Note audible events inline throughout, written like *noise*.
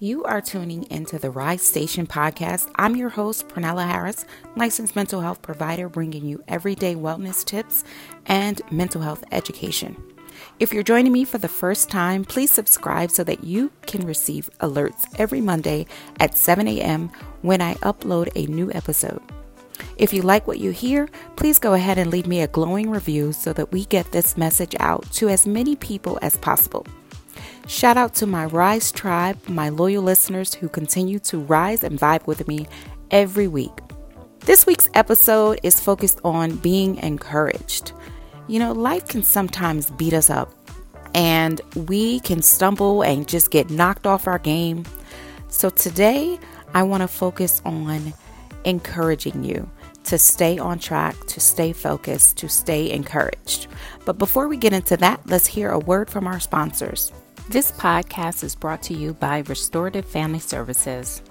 You are tuning into the Rise Station podcast. I'm your host, Pranella Harris, licensed mental health provider, bringing you everyday wellness tips and mental health education. If you're joining me for the first time, please subscribe so that you can receive alerts every Monday at 7 a.m. when I upload a new episode. If you like what you hear, please go ahead and leave me a glowing review so that we get this message out to as many people as possible. Shout out to my Rise Tribe, my loyal listeners who continue to rise and vibe with me every week. This week's episode is focused on being encouraged. You know, life can sometimes beat us up and we can stumble and just get knocked off our game. So today, I want to focus on encouraging you to stay on track, to stay focused, to stay encouraged. But before we get into that, let's hear a word from our sponsors. This podcast is brought to you by Restorative Family Services.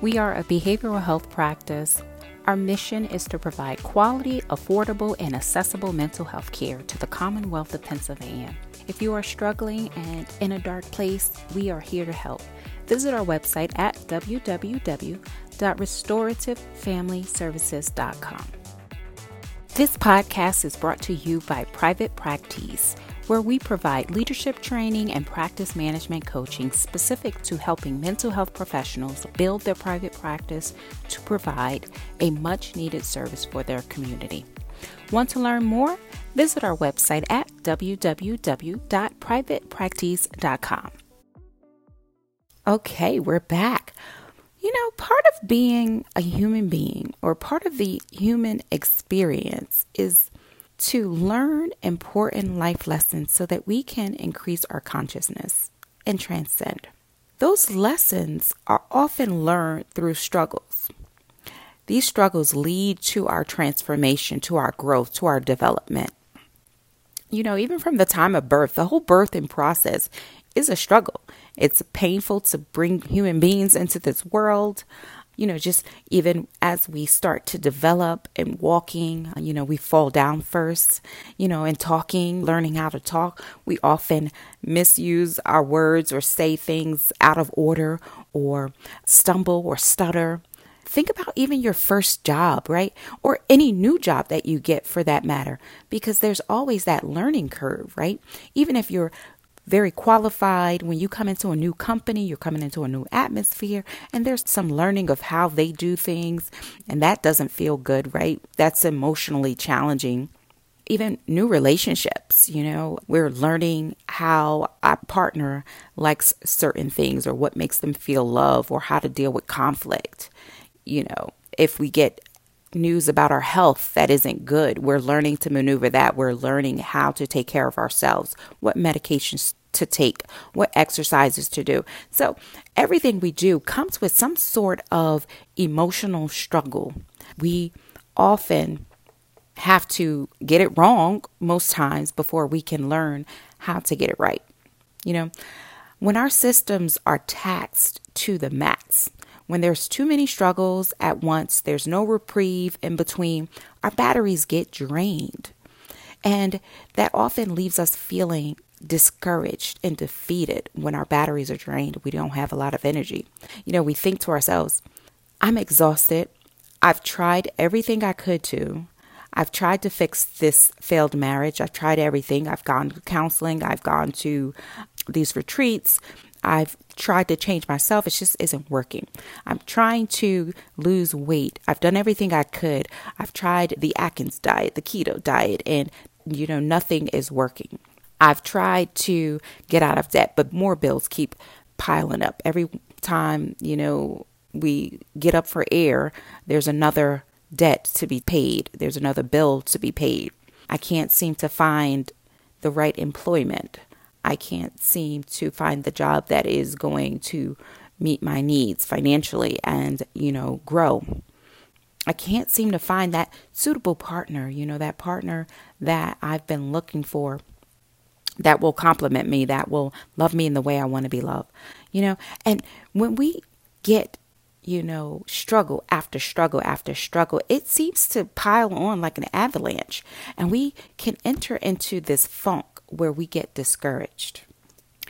We are a behavioral health practice. Our mission is to provide quality, affordable, and accessible mental health care to the Commonwealth of Pennsylvania. If you are struggling and in a dark place, we are here to help. Visit our website at www.restorativefamilyservices.com. This podcast is brought to you by Private Practice where we provide leadership training and practice management coaching specific to helping mental health professionals build their private practice to provide a much needed service for their community. Want to learn more? Visit our website at www.privatepractice.com. Okay, we're back. You know, part of being a human being or part of the human experience is to learn important life lessons so that we can increase our consciousness and transcend. Those lessons are often learned through struggles. These struggles lead to our transformation, to our growth, to our development. You know, even from the time of birth, the whole birthing process is a struggle. It's painful to bring human beings into this world you know, just even as we start to develop and walking, you know, we fall down first, you know, and talking, learning how to talk, we often misuse our words or say things out of order or stumble or stutter. Think about even your first job, right? Or any new job that you get for that matter, because there's always that learning curve, right? Even if you're very qualified. When you come into a new company, you're coming into a new atmosphere, and there's some learning of how they do things, and that doesn't feel good, right? That's emotionally challenging. Even new relationships, you know, we're learning how our partner likes certain things or what makes them feel love or how to deal with conflict. You know, if we get news about our health that isn't good. We're learning to maneuver that. We're learning how to take care of ourselves, what medications to take, what exercises to do. So, everything we do comes with some sort of emotional struggle. We often have to get it wrong most times before we can learn how to get it right. You know, when our systems are taxed to the max, when there's too many struggles at once, there's no reprieve in between, our batteries get drained. And that often leaves us feeling discouraged and defeated when our batteries are drained. We don't have a lot of energy. You know, we think to ourselves, I'm exhausted. I've tried everything I could to. I've tried to fix this failed marriage. I've tried everything. I've gone to counseling. I've gone to these retreats. I've tried to change myself. It just isn't working. I'm trying to lose weight. I've done everything I could. I've tried the Atkins diet, the keto diet, and you know, nothing is working. I've tried to get out of debt, but more bills keep piling up. Every time, you know, we get up for air, there's another debt to be paid, there's another bill to be paid. I can't seem to find the right employment. I can't seem to find the job that is going to meet my needs financially and, you know, grow. I can't seem to find that suitable partner, you know, that partner that I've been looking for that will compliment me, that will love me in the way I want to be loved, you know. And when we get, you know, struggle after struggle after struggle, it seems to pile on like an avalanche, and we can enter into this funk where we get discouraged.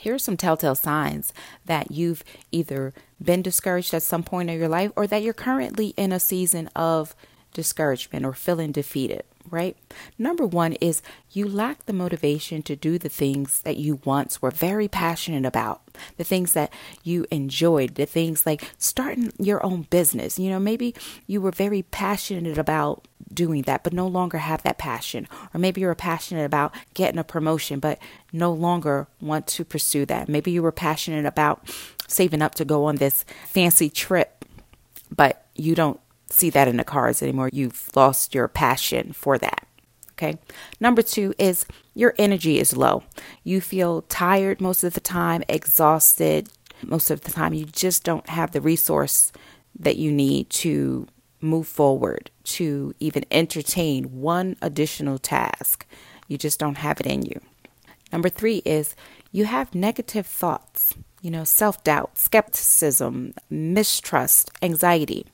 here are some telltale signs that you've either been discouraged at some point in your life or that you're currently in a season of discouragement or feeling defeated, right? Number one is you lack the motivation to do the things that you once were very passionate about, the things that you enjoyed, the things like starting your own business. You know, maybe you were very passionate about doing that, but no longer have that passion. Or maybe you were passionate about getting a promotion, but no longer want to pursue that. Maybe you were passionate about saving up to go on this fancy trip, but you don't see that in the cards anymore. You've lost your passion for that. Okay. Number two is your energy is low. You feel tired most of the time, exhausted most of the time. You just don't have the resource that you need to move forward, to even entertain one additional task. You just don't have it in you. Number three is you have negative thoughts, you know, self doubt, skepticism, mistrust, anxiety.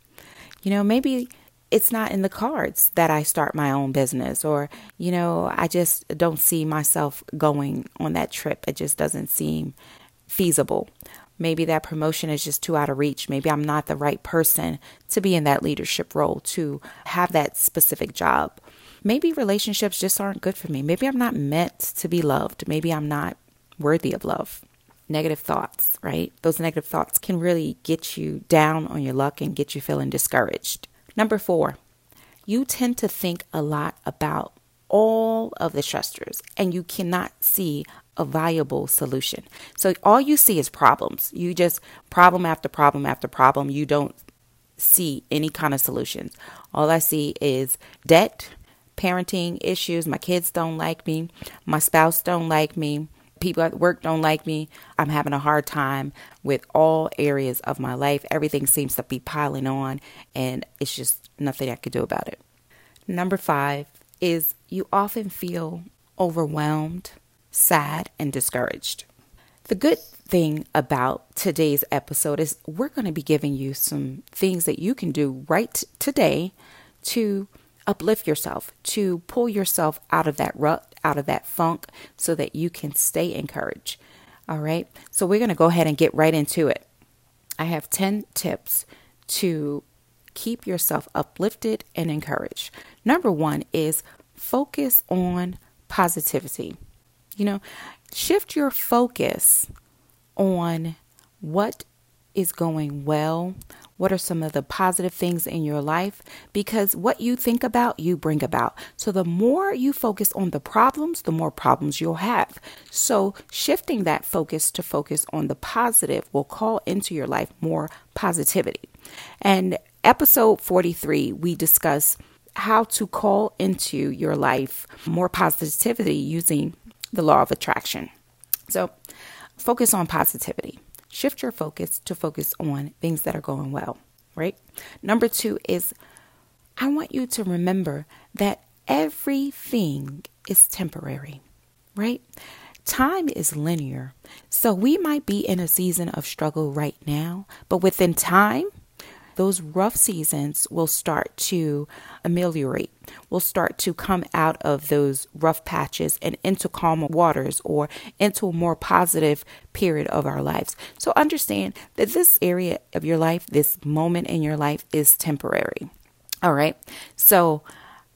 You know, maybe it's not in the cards that I start my own business, or, you know, I just don't see myself going on that trip. It just doesn't seem feasible. Maybe that promotion is just too out of reach. Maybe I'm not the right person to be in that leadership role, to have that specific job. Maybe relationships just aren't good for me. Maybe I'm not meant to be loved. Maybe I'm not worthy of love. Negative thoughts, right? Those negative thoughts can really get you down on your luck and get you feeling discouraged. Number four, you tend to think a lot about all of the stressors and you cannot see a viable solution. So all you see is problems. You just problem after problem after problem. You don't see any kind of solutions. All I see is debt, parenting issues. My kids don't like me. My spouse don't like me. People at work don't like me. I'm having a hard time with all areas of my life. Everything seems to be piling on, and it's just nothing I could do about it. Number five is you often feel overwhelmed sad, and discouraged. The good thing about today's episode is we're going to be giving you some things that you can do right today to uplift yourself, to pull yourself out of that rut, out of that funk, so that you can stay encouraged. All right. So we're going to go ahead and get right into it. I have 10 tips to keep yourself uplifted and encouraged. Number one is focus on positivity. You know, shift your focus on what is going well. What are some of the positive things in your life? Because what you think about, you bring about. So, the more you focus on the problems, the more problems you'll have. So, shifting that focus to focus on the positive will call into your life more positivity. And episode 43, we discuss how to call into your life more positivity using the law of attraction. So focus on positivity. Shift your focus to focus on things that are going well, right? Number two is I want you to remember that everything is temporary, right? Time is linear. So we might be in a season of struggle right now, but within time, those rough seasons will start to ameliorate, will start to come out of those rough patches and into calmer waters or into a more positive period of our lives. So understand that this area of your life, this moment in your life is temporary. All right. So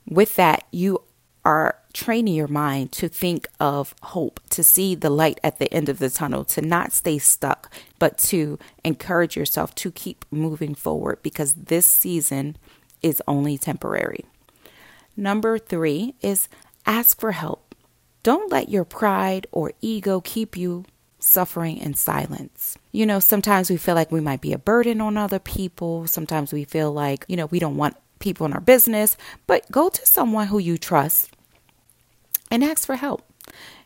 with that, you are training your mind to think of hope, to see the light at the end of the tunnel, to not stay stuck, but to encourage yourself to keep moving forward because this season is only temporary. Number three is ask for help. Don't let your pride or ego keep you suffering in silence. You know, sometimes we feel like we might be a burden on other people. Sometimes we feel like, you know, we don't want people in our business, but go to someone who you trust and ask for help.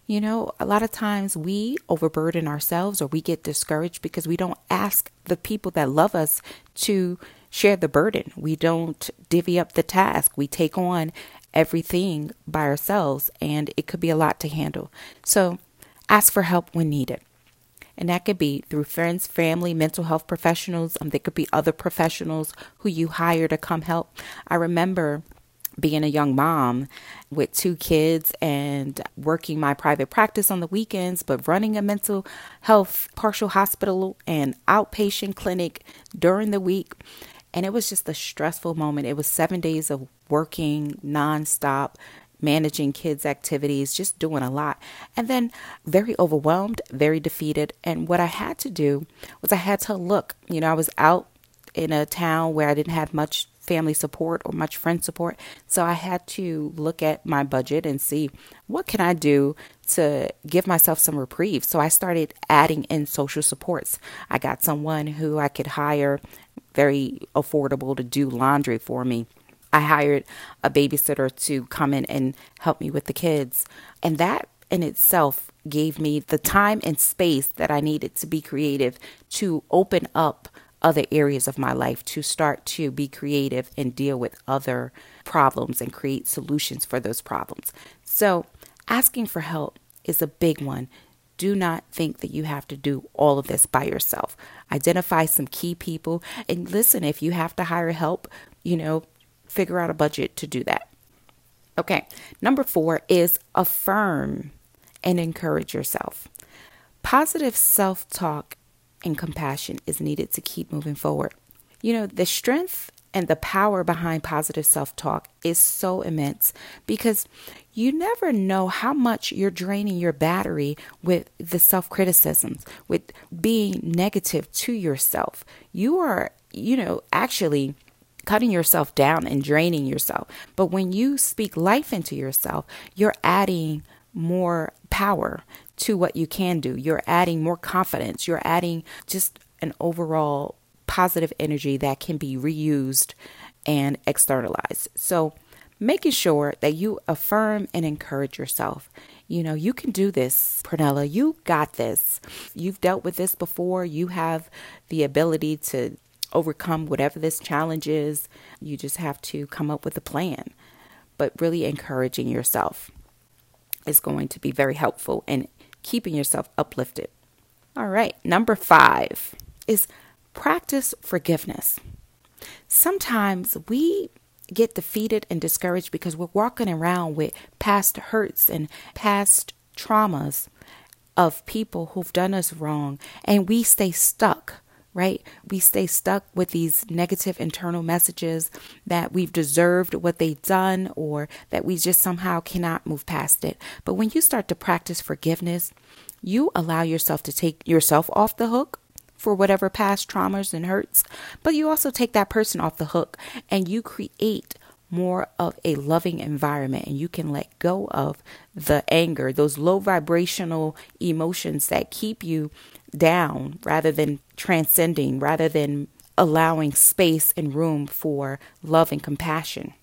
You know, a lot of times we overburden ourselves or we get discouraged because we don't ask the people that love us to share the burden. We don't divvy up the task. We take on everything by ourselves, and it could be a lot to handle. So ask for help when needed. And that could be through friends, family, mental health professionals. Um, there could be other professionals who you hire to come help. I remember being a young mom with two kids and working my private practice on the weekends, but running a mental health partial hospital and outpatient clinic during the week. And it was just a stressful moment. It was seven days of working nonstop, managing kids' activities, just doing a lot. And then very overwhelmed, very defeated. And what I had to do was I had to look. You know, I was out in a town where I didn't have much family support or much friend support. So I had to look at my budget and see what can I do to give myself some reprieve. So I started adding in social supports. I got someone who I could hire very affordable to do laundry for me. I hired a babysitter to come in and help me with the kids. And that in itself gave me the time and space that I needed to be creative to open up other areas of my life to start to be creative and deal with other problems and create solutions for those problems. So, asking for help is a big one. Do not think that you have to do all of this by yourself. Identify some key people and listen, if you have to hire help, you know, figure out a budget to do that. Okay, number four is affirm and encourage yourself. Positive self talk and compassion is needed to keep moving forward. You know, the strength and the power behind positive self talk is so immense because you never know how much you're draining your battery with the self criticisms, with being negative to yourself. You are, you know, actually cutting yourself down and draining yourself. But when you speak life into yourself, you're adding more power to what you can do. You're adding more confidence. You're adding just an overall positive energy that can be reused and externalized. So, making sure that you affirm and encourage yourself. You know, you can do this, Pernella. You got this. You've dealt with this before. You have the ability to overcome whatever this challenge is. You just have to come up with a plan. But really encouraging yourself is going to be very helpful in keeping yourself uplifted. All right, number five is practice forgiveness. Sometimes we get defeated and discouraged because we're walking around with past hurts and past traumas of people who've done us wrong, and we stay stuck right? We stay stuck with these negative internal messages that we've deserved what they've done or that we just somehow cannot move past it. But when you start to practice forgiveness, you allow yourself to take yourself off the hook for whatever past traumas and hurts, but you also take that person off the hook and you create more of a loving environment and you can let go of the anger, those low vibrational emotions that keep you down rather than transcending, rather than allowing space and room for love and compassion.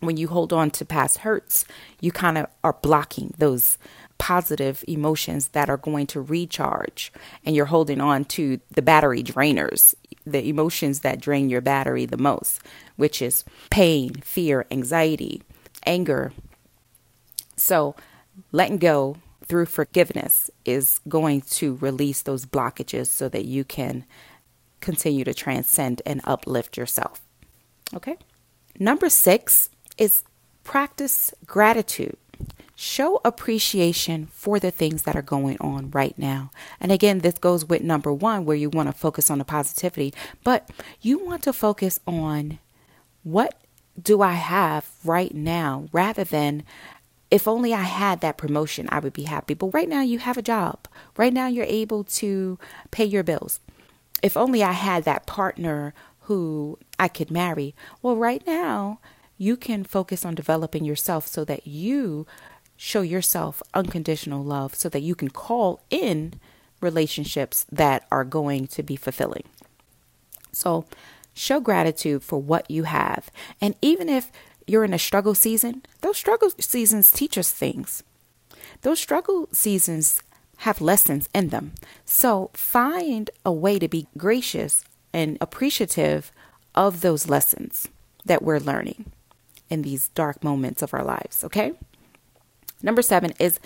When you hold on to past hurts, you kind of are blocking those positive emotions that are going to recharge, and you're holding on to the battery drainers, the emotions that drain your battery the most, which is pain, fear, anxiety, anger. So, letting go through forgiveness is going to release those blockages so that you can continue to transcend and uplift yourself. Okay? Number six is practice gratitude. Show appreciation for the things that are going on right now. And again, this goes with number one, where you want to focus on the positivity, but you want to focus on what do I have right now rather than if only I had that promotion, I would be happy. But right now, you have a job. Right now, you're able to pay your bills. If only I had that partner who I could marry. Well, right now, you can focus on developing yourself so that you show yourself unconditional love so that you can call in relationships that are going to be fulfilling. So, show gratitude for what you have. And even if you're in a struggle season, those struggle seasons teach us things. Those struggle seasons have lessons in them. So find a way to be gracious and appreciative of those lessons that we're learning in these dark moments of our lives, okay? Number seven is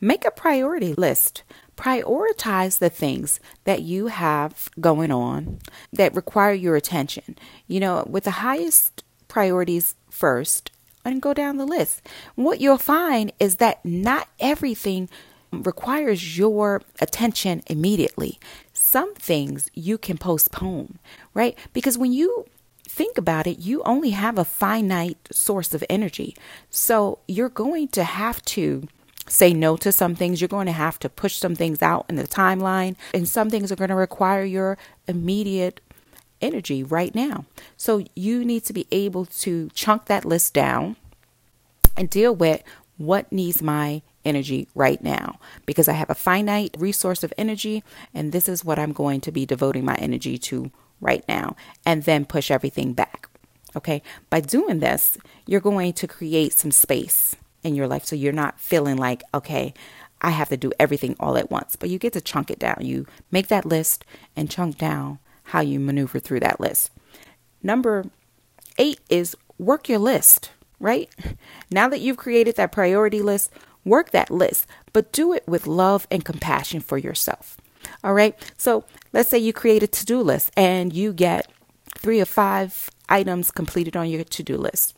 make a priority list. Prioritize the things that you have going on that require your attention. You know, with the highest priorities first and go down the list. What you'll find is that not everything requires your attention immediately. Some things you can postpone, right? Because when you think about it, you only have a finite source of energy. So you're going to have to say no to some things. You're going to have to push some things out in the timeline, and some things are going to require your immediate energy right now. So you need to be able to chunk that list down and deal with what needs my energy right now because I have a finite resource of energy and this is what I'm going to be devoting my energy to right now and then push everything back. Okay? By doing this, you're going to create some space in your life so you're not feeling like, okay, I have to do everything all at once, but you get to chunk it down. You make that list and chunk down how you maneuver through that list. Number eight is work your list, right? *laughs* Now that you've created that priority list, work that list, but do it with love and compassion for yourself. All right. So let's say you create a to do list and you get three or five items completed on your to do list.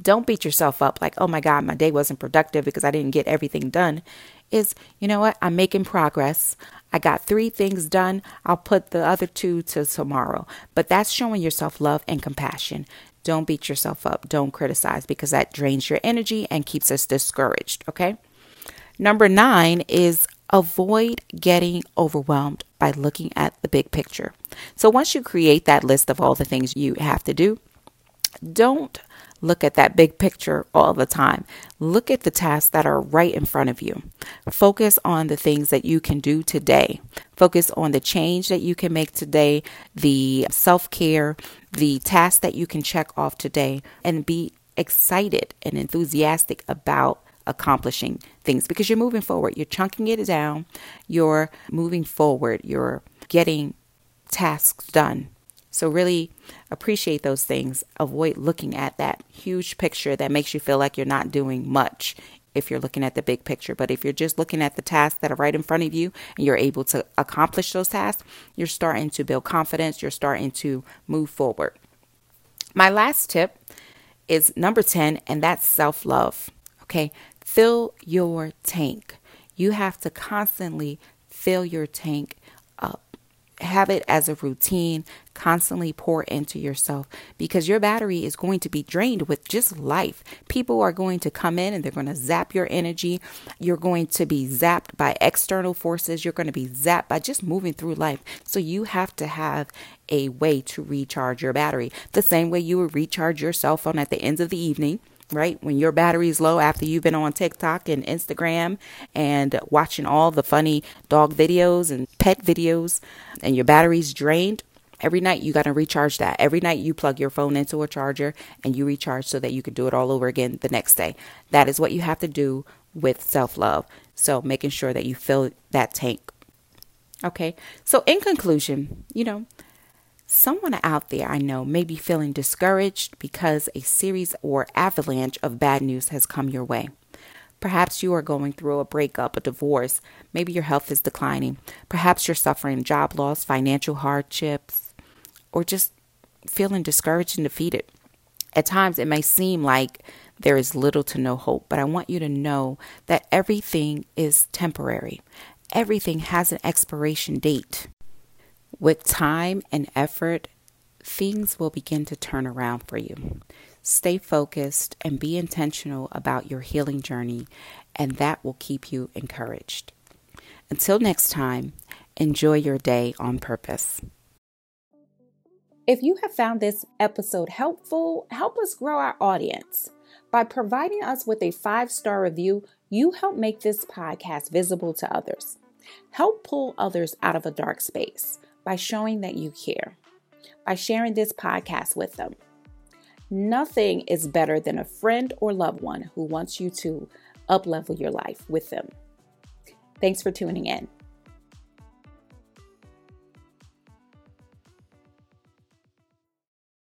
Don't beat yourself up like, oh my God, my day wasn't productive because I didn't get everything done. Is, you know what? I'm making progress. I got three things done. I'll put the other two to tomorrow. But that's showing yourself love and compassion. Don't beat yourself up. Don't criticize because that drains your energy and keeps us discouraged. Okay. Number nine is avoid getting overwhelmed by looking at the big picture. So once you create that list of all the things you have to do, don't look at that big picture all the time. Look at the tasks that are right in front of you. Focus on the things that you can do today. Focus on the change that you can make today, the self care, the tasks that you can check off today, and be excited and enthusiastic about accomplishing things because you're moving forward. You're chunking it down. You're moving forward. You're getting tasks done so, really appreciate those things. Avoid looking at that huge picture that makes you feel like you're not doing much if you're looking at the big picture. But if you're just looking at the tasks that are right in front of you and you're able to accomplish those tasks, you're starting to build confidence, you're starting to move forward. My last tip is number 10, and that's self love. Okay, fill your tank. You have to constantly fill your tank up. have it as a routine, constantly pour into yourself because your battery is going to be drained with just life. People are going to come in and they're going to zap your energy. You're going to be zapped by external forces. You're going to be zapped by just moving through life. So you have to have a way to recharge your battery. The same way you would recharge your cell phone at the end of the evening right? When your battery is low after you've been on TikTok and Instagram and watching all the funny dog videos and pet videos and your battery's drained, every night you got to recharge that. Every night you plug your phone into a charger and you recharge so that you can do it all over again the next day. That is what you have to do with self love. So making sure that you fill that tank. Okay. So in conclusion, you know, Someone out there I know may be feeling discouraged because a series or avalanche of bad news has come your way. Perhaps you are going through a breakup, a divorce. Maybe your health is declining. Perhaps you're suffering job loss, financial hardships, or just feeling discouraged and defeated. At times, it may seem like there is little to no hope, but I want you to know that everything is temporary. Everything has an expiration date. With time and effort, things will begin to turn around for you. Stay focused and be intentional about your healing journey, and that will keep you encouraged. Until next time, enjoy your day on purpose. If you have found this episode helpful, help us grow our audience. By providing us with a five star review, you help make this podcast visible to others. Help pull others out of a dark space by showing that you care, by sharing this podcast with them. Nothing is better than a friend or loved one who wants you to uplevel your life with them. Thanks for tuning in.